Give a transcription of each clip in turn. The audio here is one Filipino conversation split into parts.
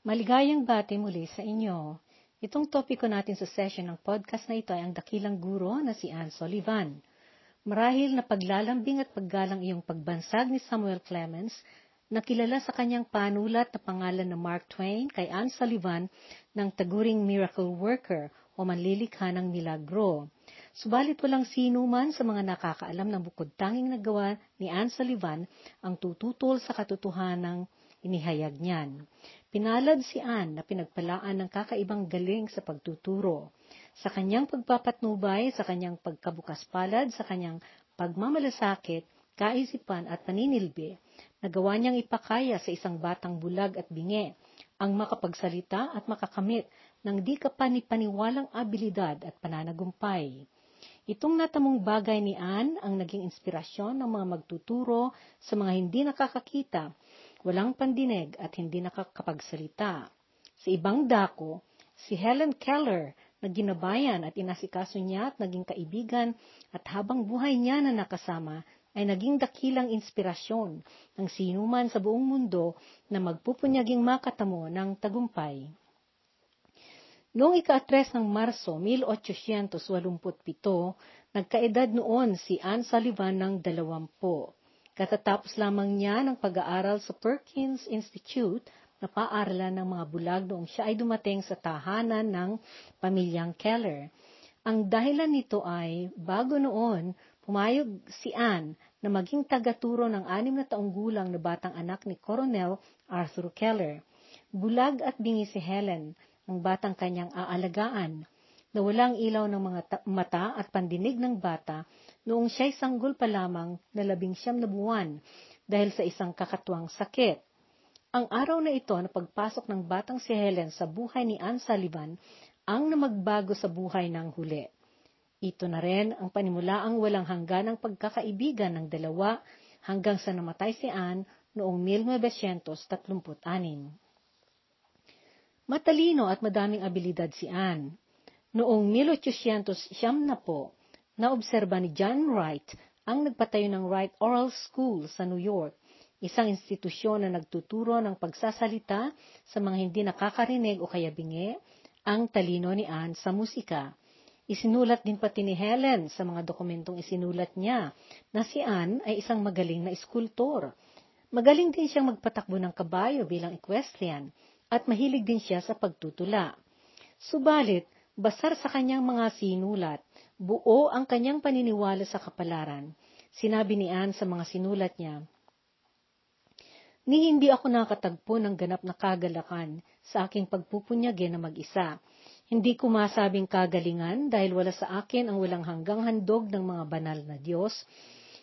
Maligayang bati muli sa inyo. Itong topiko natin sa session ng podcast na ito ay ang dakilang guro na si Anne Sullivan. Marahil na paglalambing at paggalang iyong pagbansag ni Samuel Clemens na kilala sa kanyang panulat na pangalan na Mark Twain kay Anne Sullivan ng taguring miracle worker o manlilikha ng milagro. Subalit walang sino man sa mga nakakaalam ng bukod tanging nagawa ni Anne Sullivan ang tututol sa katotohanang inihayag niyan. Pinalad si Anne na pinagpalaan ng kakaibang galing sa pagtuturo. Sa kanyang pagpapatnubay, sa kanyang pagkabukas palad, sa kanyang pagmamalasakit, kaisipan at paninilbi, nagawa niyang ipakaya sa isang batang bulag at bingi ang makapagsalita at makakamit ng di kapanipaniwalang abilidad at pananagumpay. Itong natamong bagay ni Anne ang naging inspirasyon ng mga magtuturo sa mga hindi nakakakita walang pandinig at hindi nakakapagsalita. Sa ibang dako, si Helen Keller na ginabayan at inasikaso niya at naging kaibigan at habang buhay niya na nakasama ay naging dakilang inspirasyon ng sinuman sa buong mundo na magpupunyaging makatamo ng tagumpay. Noong ika-3 ng Marso 1887, nagkaedad noon si Anne Sullivan ng dalawampu. Katatapos lamang niya ng pag-aaral sa Perkins Institute na paaralan ng mga bulag noong siya ay dumating sa tahanan ng pamilyang Keller. Ang dahilan nito ay, bago noon, pumayag si Anne na maging tagaturo ng anim na taong gulang na batang anak ni Colonel Arthur Keller. Bulag at bingi si Helen, ang batang kanyang aalagaan, na walang ilaw ng mga mata at pandinig ng bata noong siya'y sanggol pa lamang na labing siyam na buwan dahil sa isang kakatuwang sakit. Ang araw na ito na pagpasok ng batang si Helen sa buhay ni Anne Sullivan ang namagbago sa buhay ng huli. Ito na rin ang panimulaang walang hanggan ng pagkakaibigan ng dalawa hanggang sa namatay si Anne noong 1936. Matalino at madaming abilidad si Anne. Noong 1800 na po, naobserba ni John Wright ang nagpatayo ng Wright Oral School sa New York, isang institusyon na nagtuturo ng pagsasalita sa mga hindi nakakarinig o kaya bingi, ang talino ni Anne sa musika. Isinulat din pati ni Helen sa mga dokumentong isinulat niya na si Anne ay isang magaling na eskultor. Magaling din siyang magpatakbo ng kabayo bilang equestrian at mahilig din siya sa pagtutula. Subalit, basar sa kanyang mga sinulat, Buo ang kanyang paniniwala sa kapalaran. Sinabi ni Anne sa mga sinulat niya, Ni hindi ako nakatagpo ng ganap na kagalakan sa aking pagpupunyagi na mag-isa. Hindi ko masabing kagalingan dahil wala sa akin ang walang hanggang handog ng mga banal na Diyos,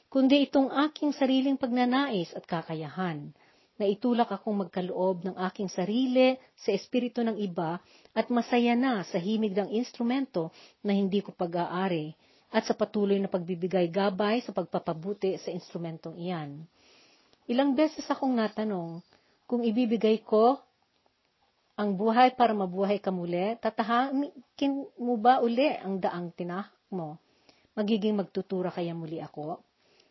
kundi itong aking sariling pagnanais at kakayahan na itulak akong magkaloob ng aking sarili sa espiritu ng iba at masaya na sa himig ng instrumento na hindi ko pag-aari at sa patuloy na pagbibigay gabay sa pagpapabuti sa instrumentong iyan. Ilang beses akong natanong, kung ibibigay ko ang buhay para mabuhay ka muli, tatahakin mo ba uli ang daang tinahak mo? Magiging magtutura kaya muli ako?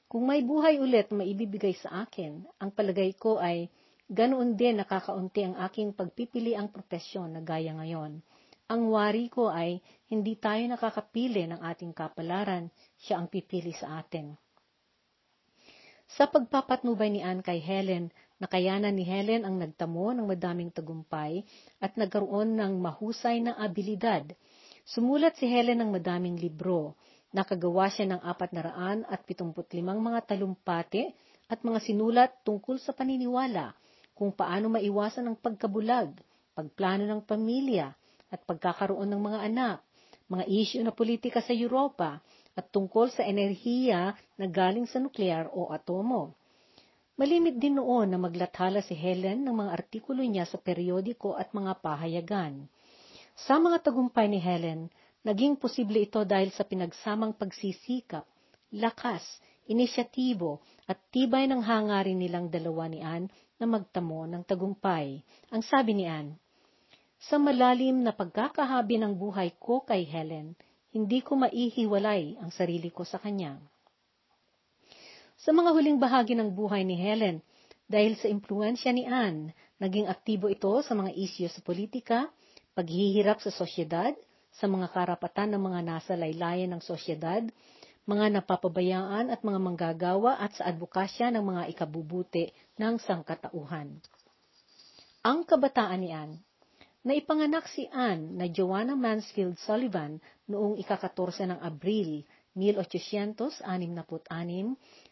Kung may buhay ulit maibibigay sa akin, ang palagay ko ay ganoon din nakakaunti ang aking pagpipili ang propesyon na gaya ngayon. Ang wari ko ay hindi tayo nakakapili ng ating kapalaran, siya ang pipili sa atin. Sa pagpapatnubay ni Anne kay Helen, nakayanan ni Helen ang nagtamo ng madaming tagumpay at nagkaroon ng mahusay na abilidad. Sumulat si Helen ng madaming libro, Nakagawa siya ng apat na raan at pitumput limang mga talumpati at mga sinulat tungkol sa paniniwala, kung paano maiwasan ang pagkabulag, pagplano ng pamilya, at pagkakaroon ng mga anak, mga isyu na politika sa Europa, at tungkol sa enerhiya na galing sa nuklear o atomo. Malimit din noon na maglathala si Helen ng mga artikulo niya sa periodiko at mga pahayagan. Sa mga tagumpay ni Helen, Naging posible ito dahil sa pinagsamang pagsisikap, lakas, inisyatibo at tibay ng hangarin nilang dalawa ni Anne na magtamo ng tagumpay. Ang sabi ni Anne, Sa malalim na pagkakahabi ng buhay ko kay Helen, hindi ko maihiwalay ang sarili ko sa kanya. Sa mga huling bahagi ng buhay ni Helen, dahil sa impluensya ni Anne, Naging aktibo ito sa mga isyu sa politika, paghihirap sa sosyedad, sa mga karapatan ng mga nasa laylayan ng sosyedad, mga napapabayaan at mga manggagawa at sa advokasya ng mga ikabubuti ng sangkatauhan. Ang kabataan ni Anne Naipanganak si Anne na Joanna Mansfield Sullivan noong ika-14 ng Abril 1866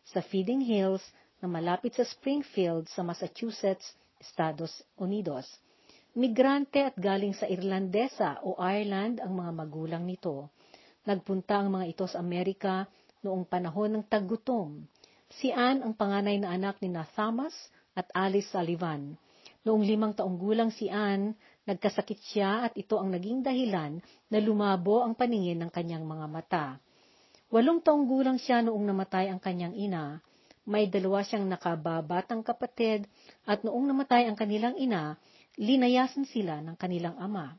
sa Feeding Hills na malapit sa Springfield sa Massachusetts, Estados Unidos. Migrante at galing sa Irlandesa o Ireland ang mga magulang nito. Nagpunta ang mga ito sa Amerika noong panahon ng taggutom. Si Anne ang panganay na anak ni na Thomas at Alice Sullivan. Noong limang taong gulang si Anne, Nagkasakit siya at ito ang naging dahilan na lumabo ang paningin ng kanyang mga mata. Walong taong gulang siya noong namatay ang kanyang ina. May dalawa siyang nakababatang kapatid at noong namatay ang kanilang ina, linayasan sila ng kanilang ama.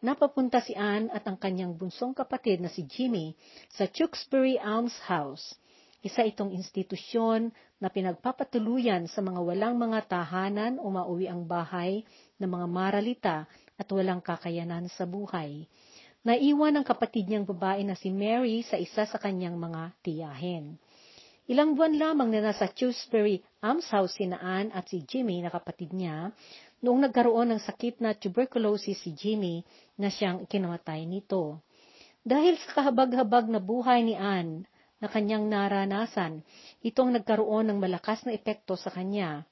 Napapunta si Anne at ang kanyang bunsong kapatid na si Jimmy sa Tewksbury Alms House. Isa itong institusyon na pinagpapatuluyan sa mga walang mga tahanan o mauwi ang bahay ng mga maralita at walang kakayanan sa buhay. Naiwan ang kapatid niyang babae na si Mary sa isa sa kanyang mga tiyahin. Ilang buwan lamang na nasa Tewksbury Almshouse si Naan at si Jimmy na kapatid niya noong nagkaroon ng sakit na tuberculosis si Jimmy na siyang kinamatay nito. Dahil sa kahabag-habag na buhay ni Anne na kanyang naranasan, itong nagkaroon ng malakas na epekto sa kanya.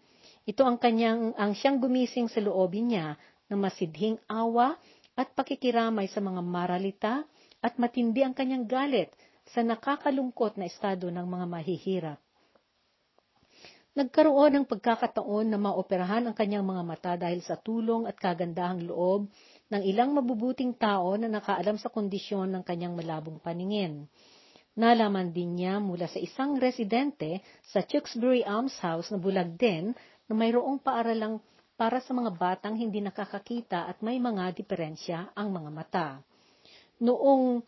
Ito ang kanyang ang siyang gumising sa loobin niya ng masidhing awa at pakikiramay sa mga maralita at matindi ang kanyang galit sa nakakalungkot na estado ng mga mahihirap. Nagkaroon ng pagkakataon na maoperahan ang kanyang mga mata dahil sa tulong at kagandahang loob ng ilang mabubuting tao na nakaalam sa kondisyon ng kanyang malabong paningin. Nalaman din niya mula sa isang residente sa Tewksbury Alms House na bulag din na mayroong paaralang para sa mga batang hindi nakakakita at may mga diferensya ang mga mata. Noong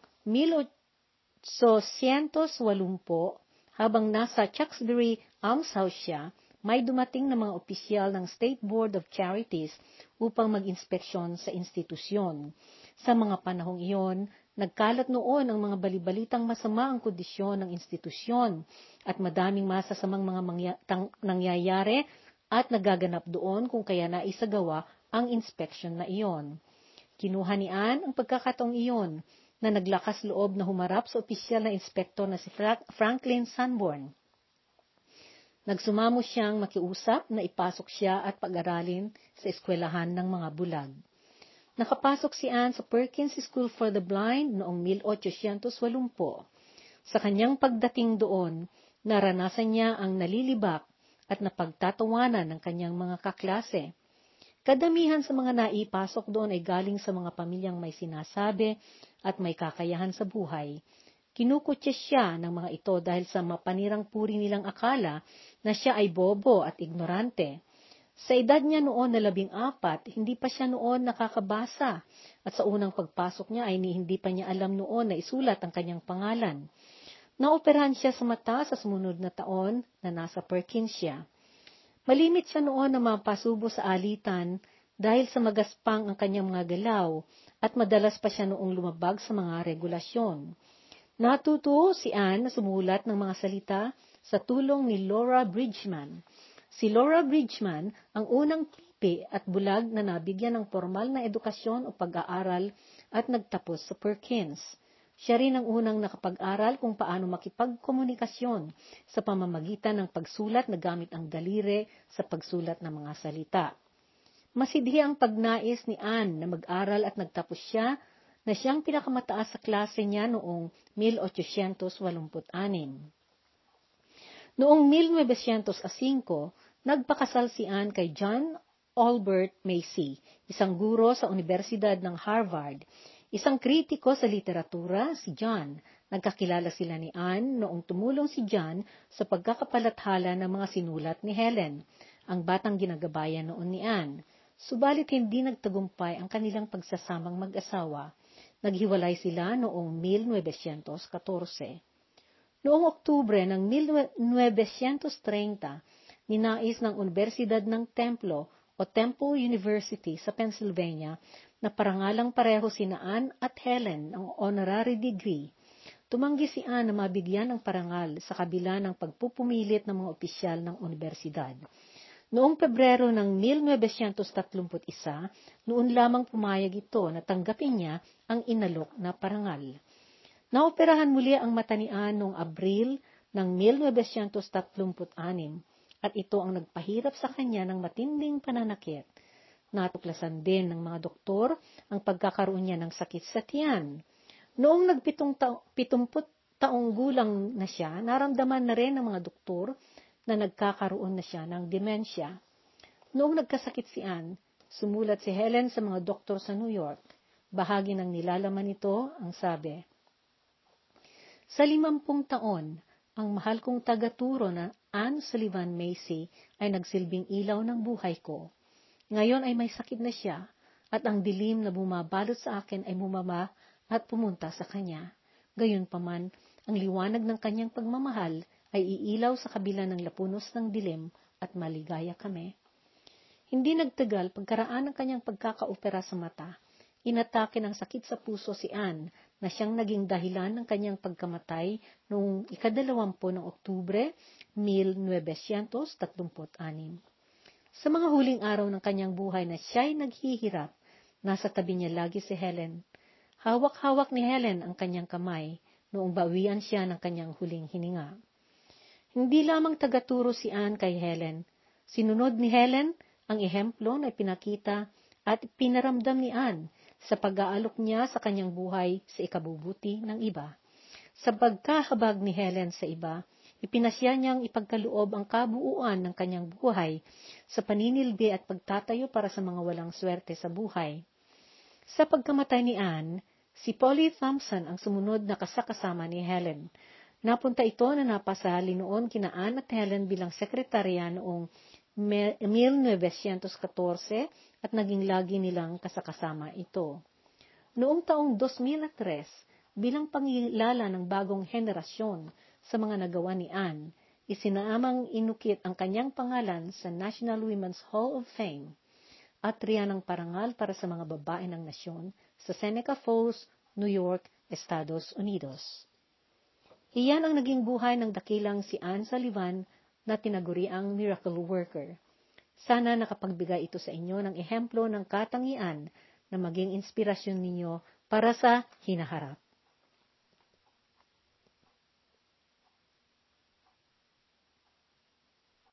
1880, habang nasa Tewksbury Alms House siya, may dumating na mga opisyal ng State Board of Charities upang mag-inspeksyon sa institusyon. Sa mga panahong iyon, nagkalat noon ang mga balibalitang masama ang kondisyon ng institusyon at madaming masasamang mga nangyayari at nagaganap doon kung kaya naisagawa ang inspection na iyon. Kinuha ni Anne ang pagkakataong iyon na naglakas loob na humarap sa opisyal na inspektor na si Franklin Sanborn. Nagsumamo siyang makiusap na ipasok siya at pag-aralin sa eskwelahan ng mga bulag. Nakapasok si Anne sa Perkins School for the Blind noong 1880. Sa kanyang pagdating doon, naranasan niya ang nalilibak at napagtatawanan ng kanyang mga kaklase. Kadamihan sa mga naipasok doon ay galing sa mga pamilyang may sinasabi at may kakayahan sa buhay. Kinukutya siya ng mga ito dahil sa mapanirang puri nilang akala na siya ay bobo at ignorante. Sa edad niya noon na labing apat, hindi pa siya noon nakakabasa at sa unang pagpasok niya ay hindi pa niya alam noon na isulat ang kanyang pangalan. Naoperahan siya sa mata sa sumunod na taon na nasa Perkins siya. Malimit siya noon na mapasubo sa alitan dahil sa magaspang ang kanyang mga galaw at madalas pa siya noong lumabag sa mga regulasyon. Natuto si Anne na sumulat ng mga salita sa tulong ni Laura Bridgman. Si Laura Bridgman ang unang pipi at bulag na nabigyan ng formal na edukasyon o pag-aaral at nagtapos sa Perkins. Siya rin ang unang nakapag-aral kung paano makipagkomunikasyon sa pamamagitan ng pagsulat na gamit ang daliri sa pagsulat ng mga salita. Masidhi ang pagnais ni Anne na mag-aral at nagtapos siya na siyang pinakamataas sa klase niya noong 1886. Noong 1905, nagpakasal si Anne kay John Albert Macy, isang guro sa Universidad ng Harvard Isang kritiko sa literatura, si John. Nagkakilala sila ni Anne noong tumulong si John sa pagkakapalathala ng mga sinulat ni Helen, ang batang ginagabayan noon ni Anne. Subalit hindi nagtagumpay ang kanilang pagsasamang mag-asawa. Naghiwalay sila noong 1914. Noong Oktubre ng 1930, ninais ng Universidad ng Templo o Temple University sa Pennsylvania na parangalang pareho si Anne at Helen ng honorary degree. Tumanggi si Anne na mabigyan ng parangal sa kabila ng pagpupumilit ng mga opisyal ng universidad. Noong Pebrero ng 1931, noon lamang pumayag ito na tanggapin niya ang inalok na parangal. Naoperahan muli ang mata ni Anne noong Abril ng 1936 at ito ang nagpahirap sa kanya ng matinding pananakit. Natuklasan din ng mga doktor ang pagkakaroon niya ng sakit sa tiyan. Noong nagpitong ta- pitumput taong gulang na siya, naramdaman na rin ng mga doktor na nagkakaroon na siya ng demensya. Noong nagkasakit si Anne, sumulat si Helen sa mga doktor sa New York. Bahagi ng nilalaman nito ang sabi, Sa limampung taon, ang mahal kong tagaturo na Anne Sullivan Macy ay nagsilbing ilaw ng buhay ko. Ngayon ay may sakit na siya at ang dilim na bumabalot sa akin ay bumaba at pumunta sa kanya. Gayunpaman, ang liwanag ng kanyang pagmamahal ay iilaw sa kabila ng lapunos ng dilim at maligaya kami. Hindi nagtagal pagkaraan ng kanyang pagkakaopera sa mata, inatake ng sakit sa puso si Anne na siyang naging dahilan ng kanyang pagkamatay noong ikadalawampu ng Oktubre 1936. Sa mga huling araw ng kanyang buhay na siya'y naghihirap, nasa tabi niya lagi si Helen. Hawak-hawak ni Helen ang kanyang kamay noong bawian siya ng kanyang huling hininga. Hindi lamang tagaturo si Anne kay Helen. Sinunod ni Helen ang ehemplo na pinakita at pinaramdam ni Anne sa pag-aalok niya sa kanyang buhay sa ikabubuti ng iba. Sa pagkahabag ni Helen sa iba, ipinasya niyang ipagkaloob ang kabuuan ng kanyang buhay sa paninilbi at pagtatayo para sa mga walang swerte sa buhay. Sa pagkamatay ni Anne, si Polly Thompson ang sumunod na kasakasama ni Helen Napunta ito na napasali noon kina Anne at Helen bilang sekretarya noong 1914 at naging lagi nilang kasakasama ito. Noong taong 2003, bilang pangilala ng bagong henerasyon sa mga nagawa ni Anne, isinaamang inukit ang kanyang pangalan sa National Women's Hall of Fame at riyan ng parangal para sa mga babae ng nasyon sa Seneca Falls, New York, Estados Unidos. Iyan ang naging buhay ng dakilang si Anne Sullivan na tinaguriang miracle worker. Sana nakapagbigay ito sa inyo ng ehemplo ng katangian na maging inspirasyon ninyo para sa hinaharap.